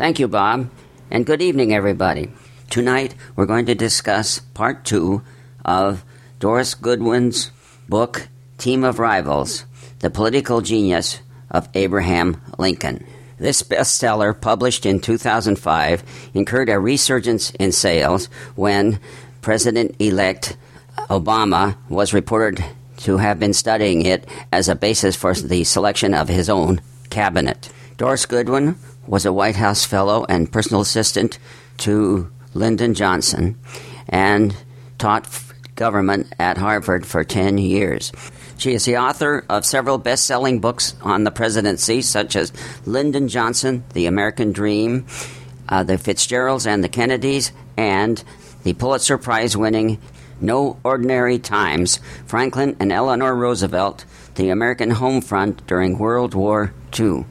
Thank you, Bob, and good evening, everybody. Tonight we're going to discuss part two of Doris Goodwin's book, Team of Rivals The Political Genius of Abraham Lincoln. This bestseller, published in 2005, incurred a resurgence in sales when President elect Obama was reported to have been studying it as a basis for the selection of his own cabinet. Doris Goodwin was a White House fellow and personal assistant to Lyndon Johnson and taught government at Harvard for 10 years. She is the author of several best selling books on the presidency, such as Lyndon Johnson, The American Dream, uh, The Fitzgeralds and the Kennedys, and the Pulitzer Prize winning No Ordinary Times Franklin and Eleanor Roosevelt, The American Home Front During World War II.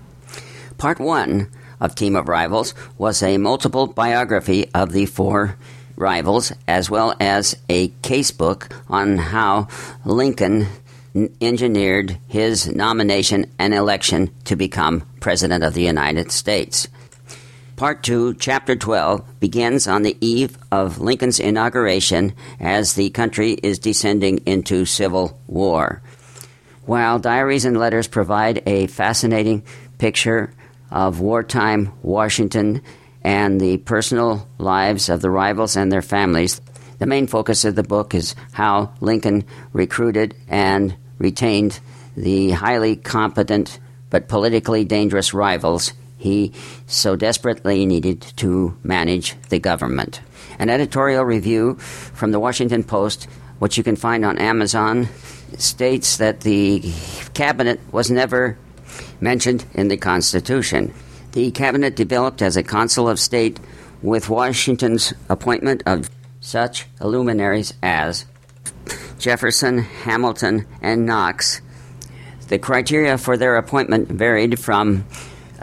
Part 1 of Team of Rivals was a multiple biography of the four rivals, as well as a casebook on how Lincoln engineered his nomination and election to become President of the United States. Part 2, Chapter 12, begins on the eve of Lincoln's inauguration as the country is descending into civil war. While diaries and letters provide a fascinating picture of wartime Washington and the personal lives of the rivals and their families. The main focus of the book is how Lincoln recruited and retained the highly competent but politically dangerous rivals he so desperately needed to manage the government. An editorial review from the Washington Post, which you can find on Amazon, states that the cabinet was never mentioned in the Constitution. The cabinet developed as a council of state with Washington's appointment of such luminaries as Jefferson, Hamilton, and Knox. The criteria for their appointment varied from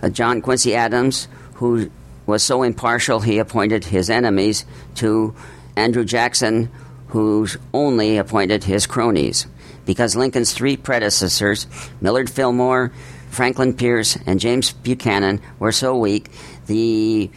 uh, John Quincy Adams, who was so impartial he appointed his enemies, to Andrew Jackson, who only appointed his cronies. Because Lincoln's three predecessors, Millard Fillmore, Franklin Pierce and James Buchanan were so weak, the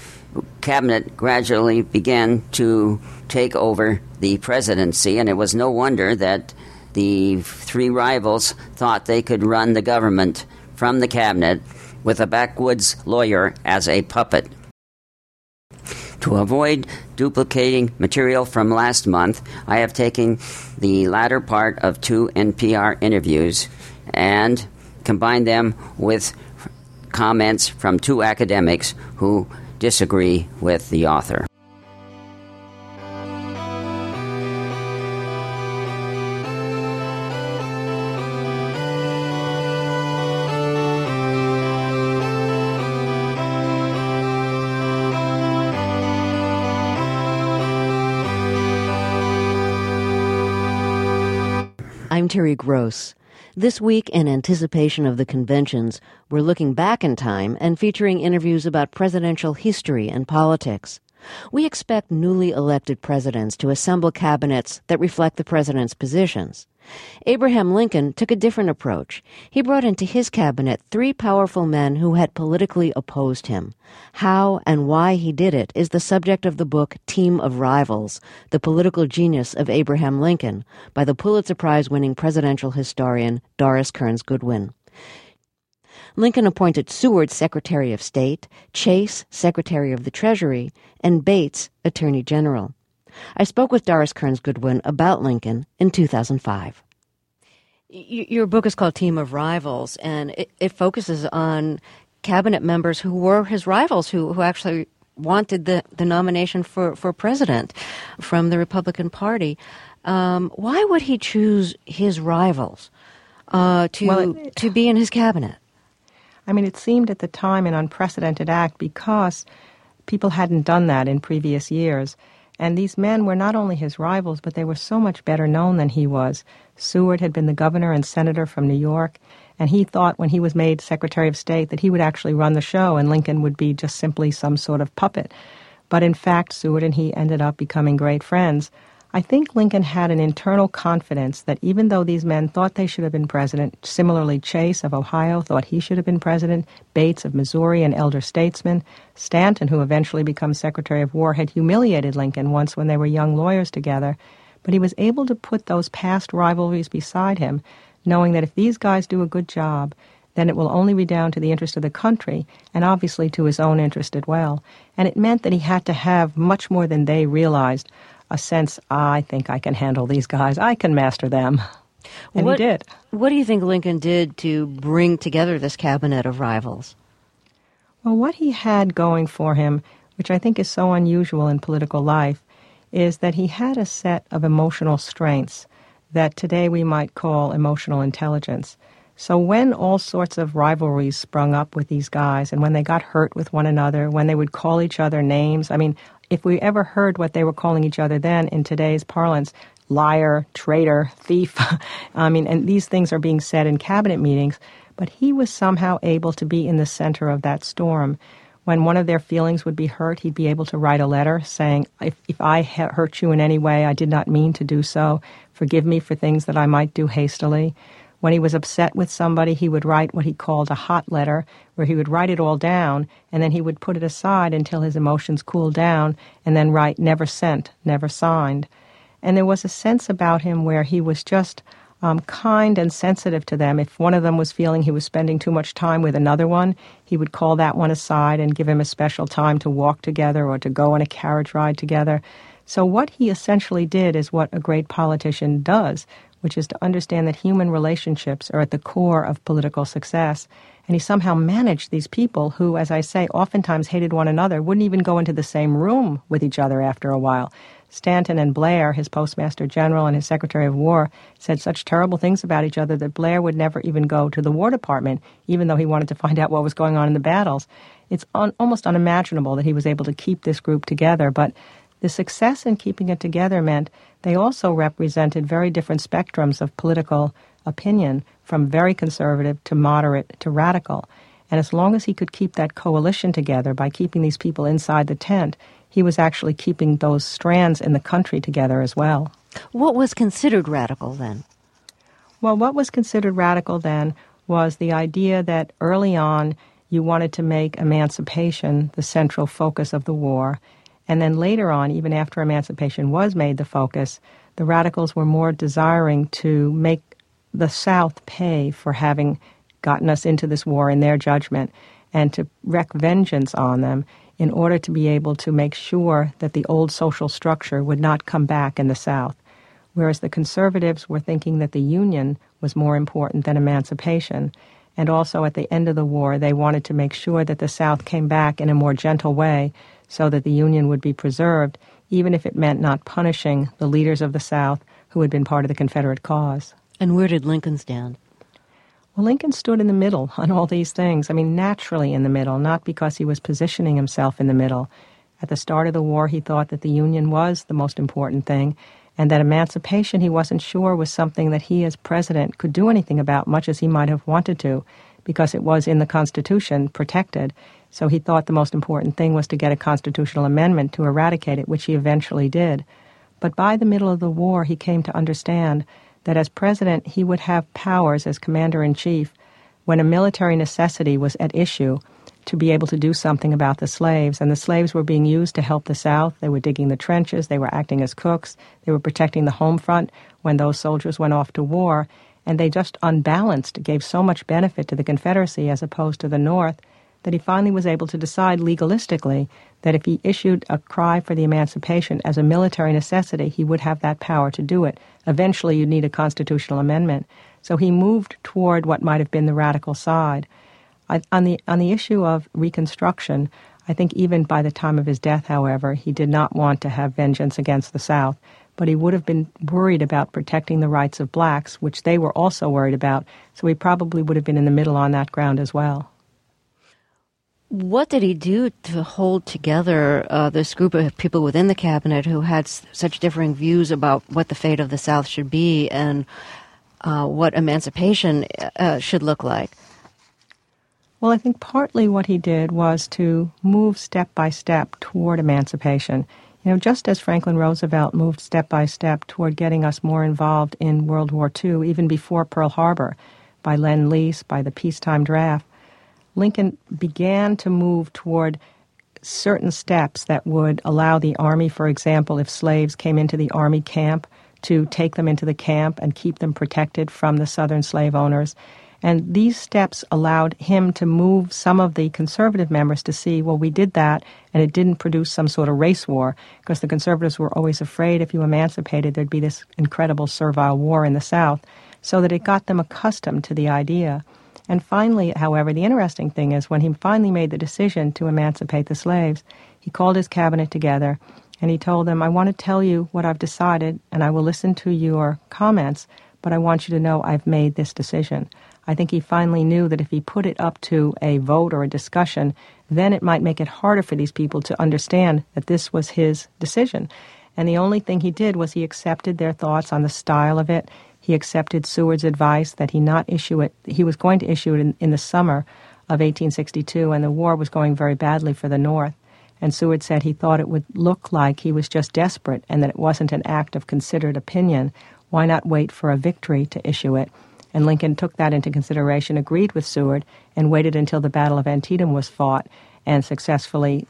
cabinet gradually began to take over the presidency, and it was no wonder that the three rivals thought they could run the government from the cabinet with a backwoods lawyer as a puppet. To avoid duplicating material from last month, I have taken the latter part of two NPR interviews and combine them with comments from two academics who disagree with the author. I'm Terry Gross. This week, in anticipation of the conventions, we're looking back in time and featuring interviews about presidential history and politics. We expect newly elected presidents to assemble cabinets that reflect the president's positions. Abraham Lincoln took a different approach. He brought into his cabinet three powerful men who had politically opposed him. How and why he did it is the subject of the book Team of Rivals The Political Genius of Abraham Lincoln by the Pulitzer Prize winning presidential historian Doris Kearns Goodwin. Lincoln appointed Seward Secretary of State, Chase Secretary of the Treasury, and Bates Attorney General. I spoke with Doris Kearns Goodwin about Lincoln in 2005. Your book is called Team of Rivals, and it, it focuses on cabinet members who were his rivals, who, who actually wanted the, the nomination for, for president from the Republican Party. Um, why would he choose his rivals uh, to well, it, to be in his cabinet? I mean, it seemed at the time an unprecedented act because people hadn't done that in previous years. And these men were not only his rivals, but they were so much better known than he was. Seward had been the governor and senator from New York, and he thought when he was made Secretary of State that he would actually run the show and Lincoln would be just simply some sort of puppet. But in fact, Seward and he ended up becoming great friends. I think Lincoln had an internal confidence that even though these men thought they should have been president, similarly Chase of Ohio thought he should have been president, Bates of Missouri, an elder statesman, Stanton, who eventually becomes Secretary of War, had humiliated Lincoln once when they were young lawyers together, but he was able to put those past rivalries beside him, knowing that if these guys do a good job, then it will only be down to the interest of the country and obviously to his own interest as well. And it meant that he had to have much more than they realized a sense, I think I can handle these guys, I can master them. And what, he did. What do you think Lincoln did to bring together this cabinet of rivals? Well, what he had going for him, which I think is so unusual in political life, is that he had a set of emotional strengths that today we might call emotional intelligence. So when all sorts of rivalries sprung up with these guys, and when they got hurt with one another, when they would call each other names, I mean, if we ever heard what they were calling each other then in today's parlance, liar, traitor, thief, I mean, and these things are being said in cabinet meetings, but he was somehow able to be in the center of that storm. When one of their feelings would be hurt, he'd be able to write a letter saying, if, if I hurt you in any way, I did not mean to do so. Forgive me for things that I might do hastily. When he was upset with somebody, he would write what he called a hot letter, where he would write it all down, and then he would put it aside until his emotions cooled down, and then write never sent, never signed. And there was a sense about him where he was just um, kind and sensitive to them. If one of them was feeling he was spending too much time with another one, he would call that one aside and give him a special time to walk together or to go on a carriage ride together. So, what he essentially did is what a great politician does, which is to understand that human relationships are at the core of political success. And he somehow managed these people who, as I say, oftentimes hated one another, wouldn't even go into the same room with each other after a while. Stanton and Blair, his postmaster general and his secretary of war, said such terrible things about each other that Blair would never even go to the War Department, even though he wanted to find out what was going on in the battles. It's un- almost unimaginable that he was able to keep this group together, but the success in keeping it together meant they also represented very different spectrums of political opinion, from very conservative to moderate to radical. And as long as he could keep that coalition together by keeping these people inside the tent, he was actually keeping those strands in the country together as well. What was considered radical then? Well, what was considered radical then was the idea that early on you wanted to make emancipation the central focus of the war and then later on, even after emancipation was made the focus, the radicals were more desiring to make the South pay for having gotten us into this war in their judgment and to wreak vengeance on them in order to be able to make sure that the old social structure would not come back in the South. Whereas the conservatives were thinking that the Union was more important than emancipation. And also at the end of the war, they wanted to make sure that the South came back in a more gentle way so that the Union would be preserved, even if it meant not punishing the leaders of the South who had been part of the Confederate cause. And where did Lincoln stand? Well, Lincoln stood in the middle on all these things. I mean, naturally in the middle, not because he was positioning himself in the middle. At the start of the war, he thought that the Union was the most important thing, and that emancipation he wasn't sure was something that he as president could do anything about, much as he might have wanted to, because it was in the Constitution protected. So he thought the most important thing was to get a constitutional amendment to eradicate it, which he eventually did. But by the middle of the war, he came to understand that as president, he would have powers as commander in chief when a military necessity was at issue to be able to do something about the slaves. And the slaves were being used to help the South. They were digging the trenches, they were acting as cooks, they were protecting the home front when those soldiers went off to war. And they just unbalanced gave so much benefit to the Confederacy as opposed to the North that he finally was able to decide legalistically that if he issued a cry for the emancipation as a military necessity, he would have that power to do it. Eventually, you'd need a constitutional amendment. So he moved toward what might have been the radical side. I, on, the, on the issue of Reconstruction, I think even by the time of his death, however, he did not want to have vengeance against the South, but he would have been worried about protecting the rights of blacks, which they were also worried about, so he probably would have been in the middle on that ground as well. What did he do to hold together uh, this group of people within the cabinet who had s- such differing views about what the fate of the South should be and uh, what emancipation uh, should look like? Well, I think partly what he did was to move step by step toward emancipation. You know, just as Franklin Roosevelt moved step by step toward getting us more involved in World War II, even before Pearl Harbor, by Lend Lease, by the peacetime draft, Lincoln began to move toward certain steps that would allow the Army, for example, if slaves came into the Army camp, to take them into the camp and keep them protected from the Southern slave owners. And these steps allowed him to move some of the conservative members to see, well, we did that and it didn't produce some sort of race war, because the conservatives were always afraid if you emancipated, there'd be this incredible servile war in the South, so that it got them accustomed to the idea. And finally, however, the interesting thing is when he finally made the decision to emancipate the slaves, he called his cabinet together and he told them, I want to tell you what I've decided and I will listen to your comments, but I want you to know I've made this decision. I think he finally knew that if he put it up to a vote or a discussion, then it might make it harder for these people to understand that this was his decision. And the only thing he did was he accepted their thoughts on the style of it. He accepted Seward's advice that he not issue it. He was going to issue it in, in the summer of 1862, and the war was going very badly for the North. And Seward said he thought it would look like he was just desperate and that it wasn't an act of considered opinion. Why not wait for a victory to issue it? And Lincoln took that into consideration, agreed with Seward, and waited until the Battle of Antietam was fought and successfully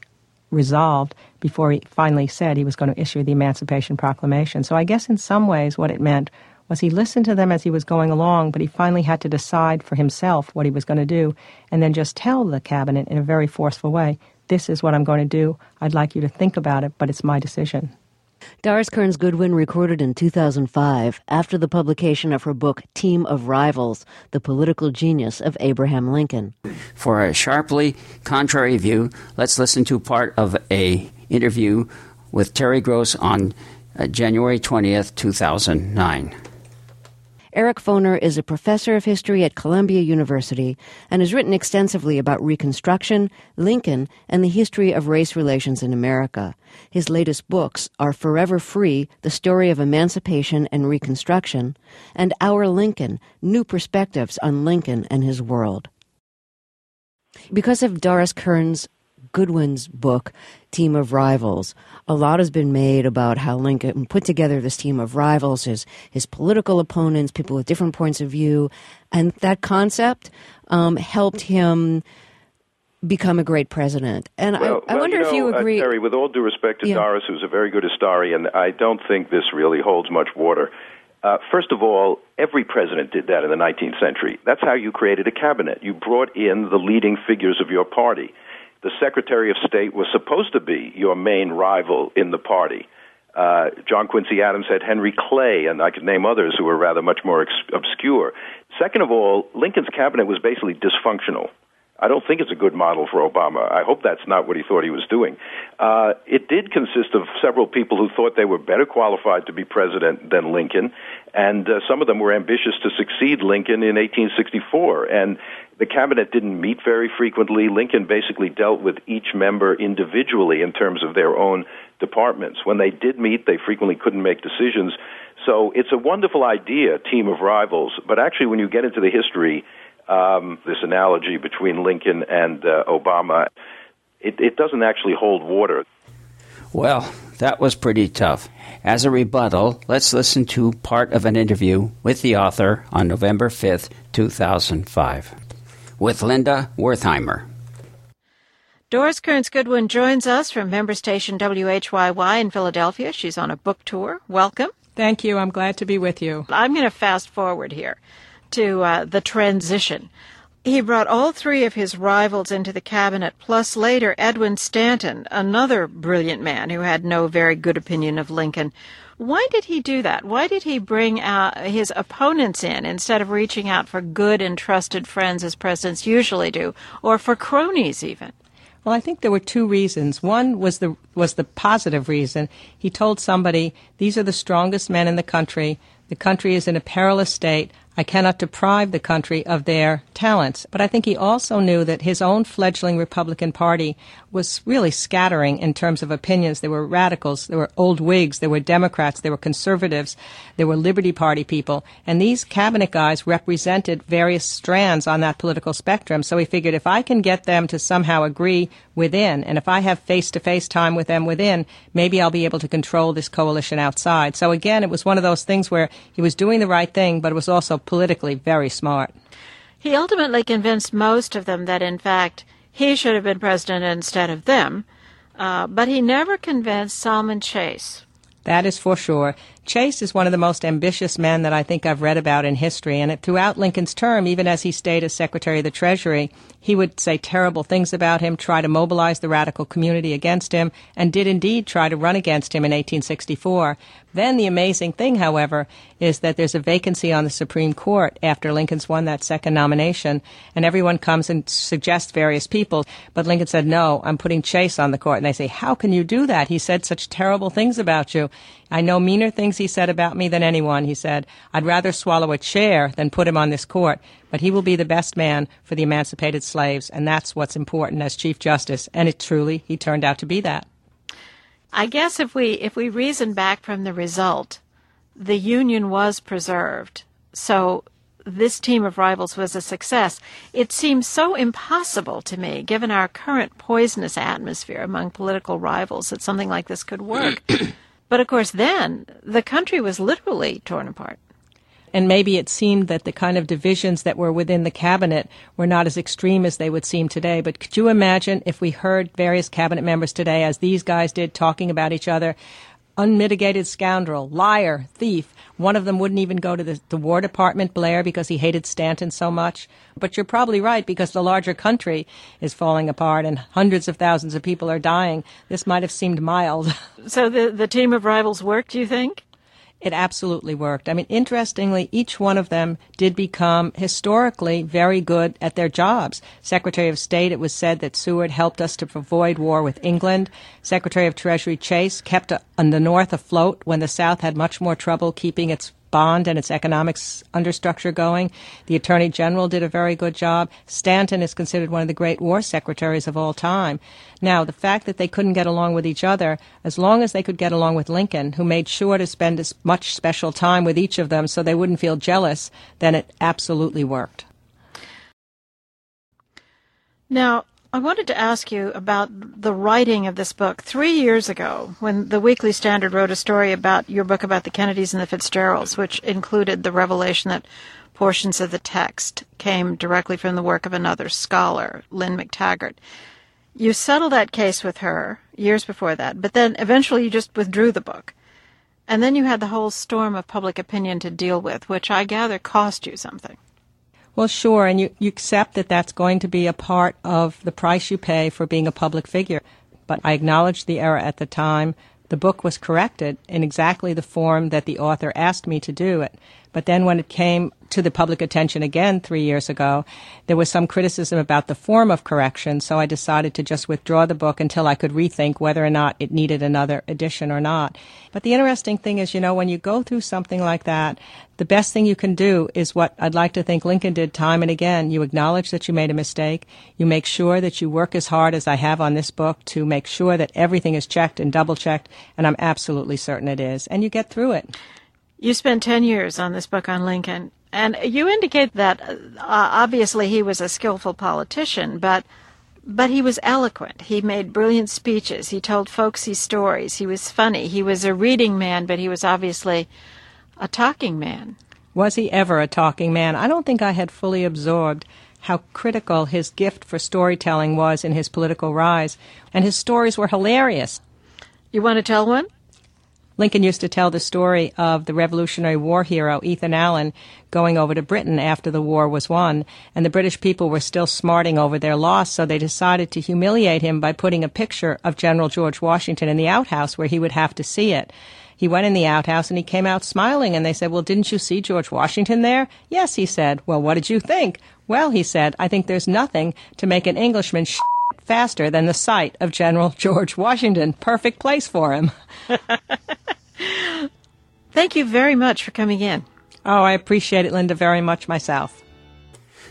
resolved before he finally said he was going to issue the Emancipation Proclamation. So I guess in some ways what it meant was he listened to them as he was going along, but he finally had to decide for himself what he was going to do and then just tell the cabinet in a very forceful way, this is what I'm going to do. I'd like you to think about it, but it's my decision. Doris Kearns Goodwin recorded in 2005 after the publication of her book Team of Rivals The Political Genius of Abraham Lincoln. For a sharply contrary view, let's listen to part of a interview with Terry Gross on uh, January 20th, 2009. Eric Foner is a professor of history at Columbia University and has written extensively about Reconstruction, Lincoln, and the history of race relations in America. His latest books are Forever Free, The Story of Emancipation and Reconstruction, and Our Lincoln, New Perspectives on Lincoln and His World. Because of Doris Kearns Goodwin's book, Team of Rivals. A lot has been made about how Lincoln put together this team of rivals, his, his political opponents, people with different points of view. And that concept um, helped him become a great president. And well, I, I well, wonder you know, if you agree. Uh, Terry, with all due respect to Yeah. Doris, who's a very good historian, I don't think this really holds much water. Uh, first of all, every president did that in the 19th century. That's how you created a cabinet. You brought in the leading figures of your party. The Secretary of State was supposed to be your main rival in the party. Uh, John Quincy Adams had Henry Clay, and I could name others who were rather much more ex- obscure. Second of all, Lincoln's cabinet was basically dysfunctional. I don't think it's a good model for Obama. I hope that's not what he thought he was doing. Uh, it did consist of several people who thought they were better qualified to be president than Lincoln, and uh, some of them were ambitious to succeed Lincoln in 1864. And the cabinet didn't meet very frequently. Lincoln basically dealt with each member individually in terms of their own departments. When they did meet, they frequently couldn't make decisions. So it's a wonderful idea, team of rivals. But actually, when you get into the history, um, this analogy between Lincoln and uh, Obama, it, it doesn't actually hold water. Well, that was pretty tough. As a rebuttal, let's listen to part of an interview with the author on November 5th, 2005, with Linda Wertheimer. Doris Kearns Goodwin joins us from member station WHYY in Philadelphia. She's on a book tour. Welcome. Thank you. I'm glad to be with you. I'm going to fast forward here to uh, the transition. He brought all three of his rivals into the cabinet, plus later Edwin Stanton, another brilliant man who had no very good opinion of Lincoln. Why did he do that? Why did he bring out his opponents in instead of reaching out for good and trusted friends as presidents usually do, or for cronies even? Well, I think there were two reasons. One was the was the positive reason. He told somebody, "These are the strongest men in the country. The country is in a perilous state. I cannot deprive the country of their talents. But I think he also knew that his own fledgling Republican Party was really scattering in terms of opinions. There were radicals, there were old Whigs, there were Democrats, there were conservatives, there were Liberty Party people, and these cabinet guys represented various strands on that political spectrum. So he figured if I can get them to somehow agree within, and if I have face to face time with them within, maybe I'll be able to control this coalition outside. So again, it was one of those things where he was doing the right thing, but it was also politically very smart. He ultimately convinced most of them that, in fact, he should have been president instead of them, uh, but he never convinced Salmon Chase. That is for sure. Chase is one of the most ambitious men that I think I've read about in history, and throughout Lincoln's term, even as he stayed as Secretary of the Treasury, he would say terrible things about him, try to mobilize the radical community against him, and did indeed try to run against him in 1864. Then the amazing thing, however, is that there's a vacancy on the Supreme Court after Lincoln's won that second nomination, and everyone comes and suggests various people. But Lincoln said, No, I'm putting Chase on the court. And they say, How can you do that? He said such terrible things about you. I know meaner things he said about me than anyone, he said. I'd rather swallow a chair than put him on this court, but he will be the best man for the emancipated slaves, and that's what's important as Chief Justice, and it truly, he turned out to be that. I guess if we if we reason back from the result, the union was preserved. So this team of rivals was a success. It seems so impossible to me, given our current poisonous atmosphere among political rivals, that something like this could work. But of course, then the country was literally torn apart. And maybe it seemed that the kind of divisions that were within the cabinet were not as extreme as they would seem today. But could you imagine if we heard various cabinet members today, as these guys did, talking about each other? Unmitigated scoundrel, liar, thief. One of them wouldn't even go to the, the, War Department, Blair, because he hated Stanton so much. But you're probably right, because the larger country is falling apart and hundreds of thousands of people are dying. This might have seemed mild. So the, the team of rivals worked, do you think? It absolutely worked. I mean, interestingly, each one of them did become historically very good at their jobs. Secretary of State, it was said that Seward helped us to avoid war with England. Secretary of Treasury Chase kept uh, the North afloat when the South had much more trouble keeping its bond and its economics understructure going. The Attorney General did a very good job. Stanton is considered one of the great war secretaries of all time. Now, the fact that they couldn't get along with each other, as long as they could get along with Lincoln, who made sure to spend as much special time with each of them so they wouldn't feel jealous, then it absolutely worked. Now, I wanted to ask you about the writing of this book. Three years ago, when the Weekly Standard wrote a story about your book about the Kennedys and the Fitzgeralds, which included the revelation that portions of the text came directly from the work of another scholar, Lynne McTaggart. You settled that case with her years before that, but then eventually you just withdrew the book. And then you had the whole storm of public opinion to deal with, which I gather cost you something. Well, sure, and you, you accept that that's going to be a part of the price you pay for being a public figure. But I acknowledged the error at the time. The book was corrected in exactly the form that the author asked me to do it. But then when it came to the public attention again three years ago, there was some criticism about the form of correction, so I decided to just withdraw the book until I could rethink whether or not it needed another edition or not. But the interesting thing is, you know, when you go through something like that, the best thing you can do is what I'd like to think Lincoln did time and again. You acknowledge that you made a mistake. You make sure that you work as hard as I have on this book to make sure that everything is checked and double checked, and I'm absolutely certain it is. And you get through it. You spent 10 years on this book on Lincoln, and you indicate that uh, obviously he was a skillful politician, but but he was eloquent. He made brilliant speeches. He told folksy stories. He was funny. He was a reading man, but he was obviously a talking man. Was he ever a talking man? I don't think I had fully absorbed how critical his gift for storytelling was in his political rise, and his stories were hilarious. You want to tell one? Lincoln used to tell the story of the Revolutionary War hero Ethan Allen going over to Britain after the war was won, and the British people were still smarting over their loss, so they decided to humiliate him by putting a picture of General George Washington in the outhouse where he would have to see it. He went in the outhouse and he came out smiling, and they said, Well, didn't you see George Washington there? Yes, he said. Well, what did you think? Well, he said, I think there's nothing to make an Englishman sh- faster than the sight of General George Washington. Perfect place for him. Thank you very much for coming in. Oh, I appreciate it, Linda, very much myself.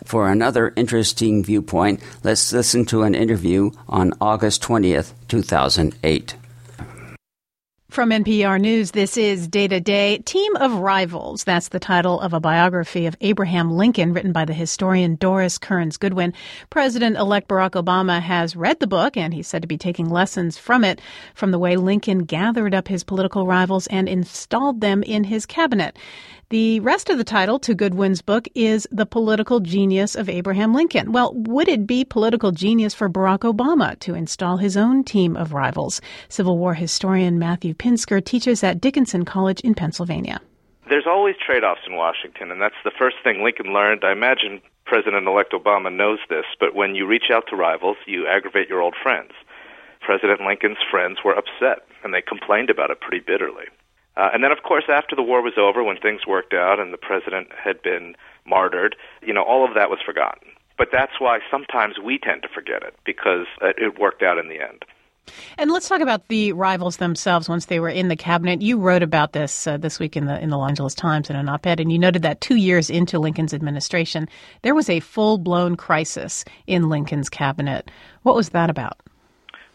For another interesting viewpoint, let's listen to an interview on August 20th, 2008. From NPR News, this is Day to Day Team of Rivals. That's the title of a biography of Abraham Lincoln written by the historian Doris Kearns Goodwin. President elect Barack Obama has read the book and he's said to be taking lessons from it, from the way Lincoln gathered up his political rivals and installed them in his cabinet. The rest of the title to Goodwin's book is The Political Genius of Abraham Lincoln. Well, would it be political genius for Barack Obama to install his own team of rivals? Civil War historian Matthew Pinsker teaches at Dickinson College in Pennsylvania. There's always trade offs in Washington, and that's the first thing Lincoln learned. I imagine President elect Obama knows this, but when you reach out to rivals, you aggravate your old friends. President Lincoln's friends were upset, and they complained about it pretty bitterly. Uh, and then, of course, after the war was over, when things worked out and the president had been martyred, you know, all of that was forgotten. But that's why sometimes we tend to forget it because it worked out in the end. And let's talk about the rivals themselves once they were in the cabinet. You wrote about this uh, this week in the in the Los Angeles Times in an op-ed, and you noted that two years into Lincoln's administration, there was a full-blown crisis in Lincoln's cabinet. What was that about?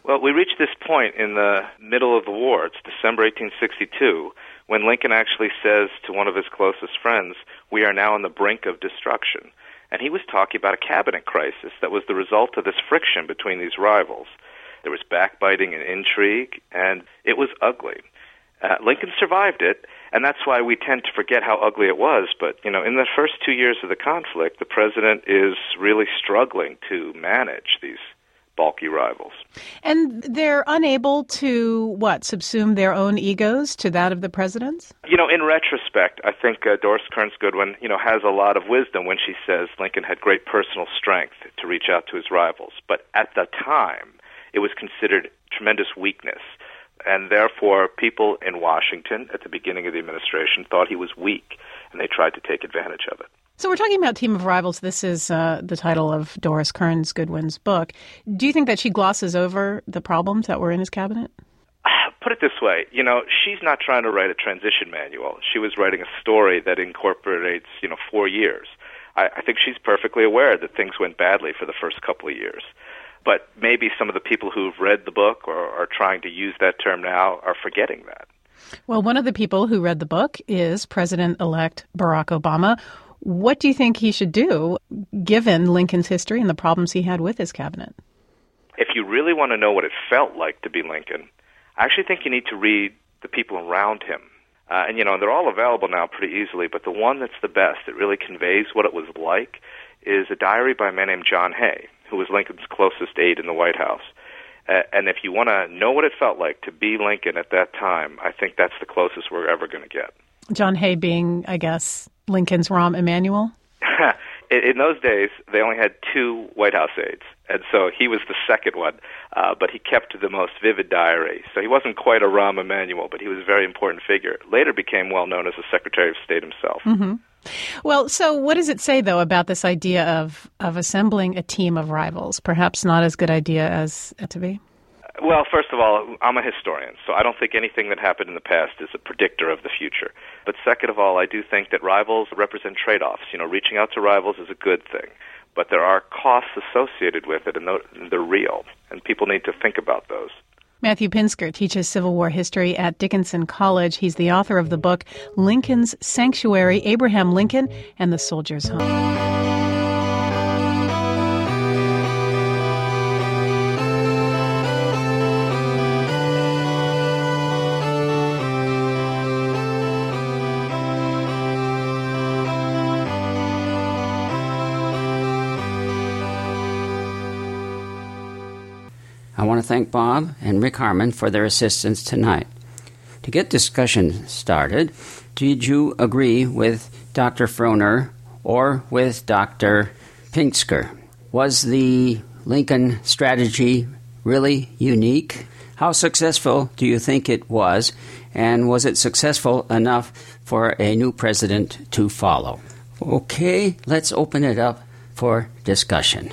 Well, we reached this point in the middle of the war. It's December 1862 when Lincoln actually says to one of his closest friends, We are now on the brink of destruction. And he was talking about a cabinet crisis that was the result of this friction between these rivals. There was backbiting and intrigue, and it was ugly. Uh, Lincoln survived it, and that's why we tend to forget how ugly it was. But, you know, in the first two years of the conflict, the president is really struggling to manage these bulky rivals. And they're unable to, what, subsume their own egos to that of the president's? You know, in retrospect, I think uh, Doris Kearns Goodwin, you know, has a lot of wisdom when she says Lincoln had great personal strength to reach out to his rivals. But at the time, it was considered tremendous weakness. And therefore, people in Washington at the beginning of the administration thought he was weak, and they tried to take advantage of it. So we're talking about Team of Rivals. This is uh, the title of Doris Kearns Goodwin's book. Do you think that she glosses over the problems that were in his cabinet? Put it this way, you know, she's not trying to write a transition manual. She was writing a story that incorporates, you know, four years. I, I think she's perfectly aware that things went badly for the first couple of years. But maybe some of the people who've read the book or are trying to use that term now are forgetting that. Well, one of the people who read the book is President elect Barack Obama. What do you think he should do, given Lincoln's history and the problems he had with his cabinet? If you really want to know what it felt like to be Lincoln, I actually think you need to read the people around him. Uh, and, you know, they're all available now pretty easily, but the one that's the best, that really conveys what it was like, is a diary by a man named John Hay, who was Lincoln's closest aide in the White House. Uh, and if you want to know what it felt like to be Lincoln at that time, I think that's the closest we're ever going to get. John Hay being, I guess, Lincoln's Rahm Emanuel? in those days, they only had two White House aides, and so he was the second one. Uh, but he kept the most vivid diary. So he wasn't quite a Rahm Emanuel, but he was a very important figure. Later became well known as the Secretary of State himself. Mm-hmm. Well, so what does it say though about this idea of of assembling a team of rivals? Perhaps not as good idea as it to be. Well, first of all, I'm a historian, so I don't think anything that happened in the past is a predictor of the future. But second of all, I do think that rivals represent trade offs. You know, reaching out to rivals is a good thing, but there are costs associated with it, and they're real, and people need to think about those. Matthew Pinsker teaches Civil War history at Dickinson College. He's the author of the book Lincoln's Sanctuary Abraham Lincoln and the Soldier's Home. Thank Bob and Rick Harmon for their assistance tonight. To get discussion started, did you agree with Dr. Foner or with Dr. Pinsker? Was the Lincoln strategy really unique? How successful do you think it was? And was it successful enough for a new president to follow? Okay, let's open it up for discussion.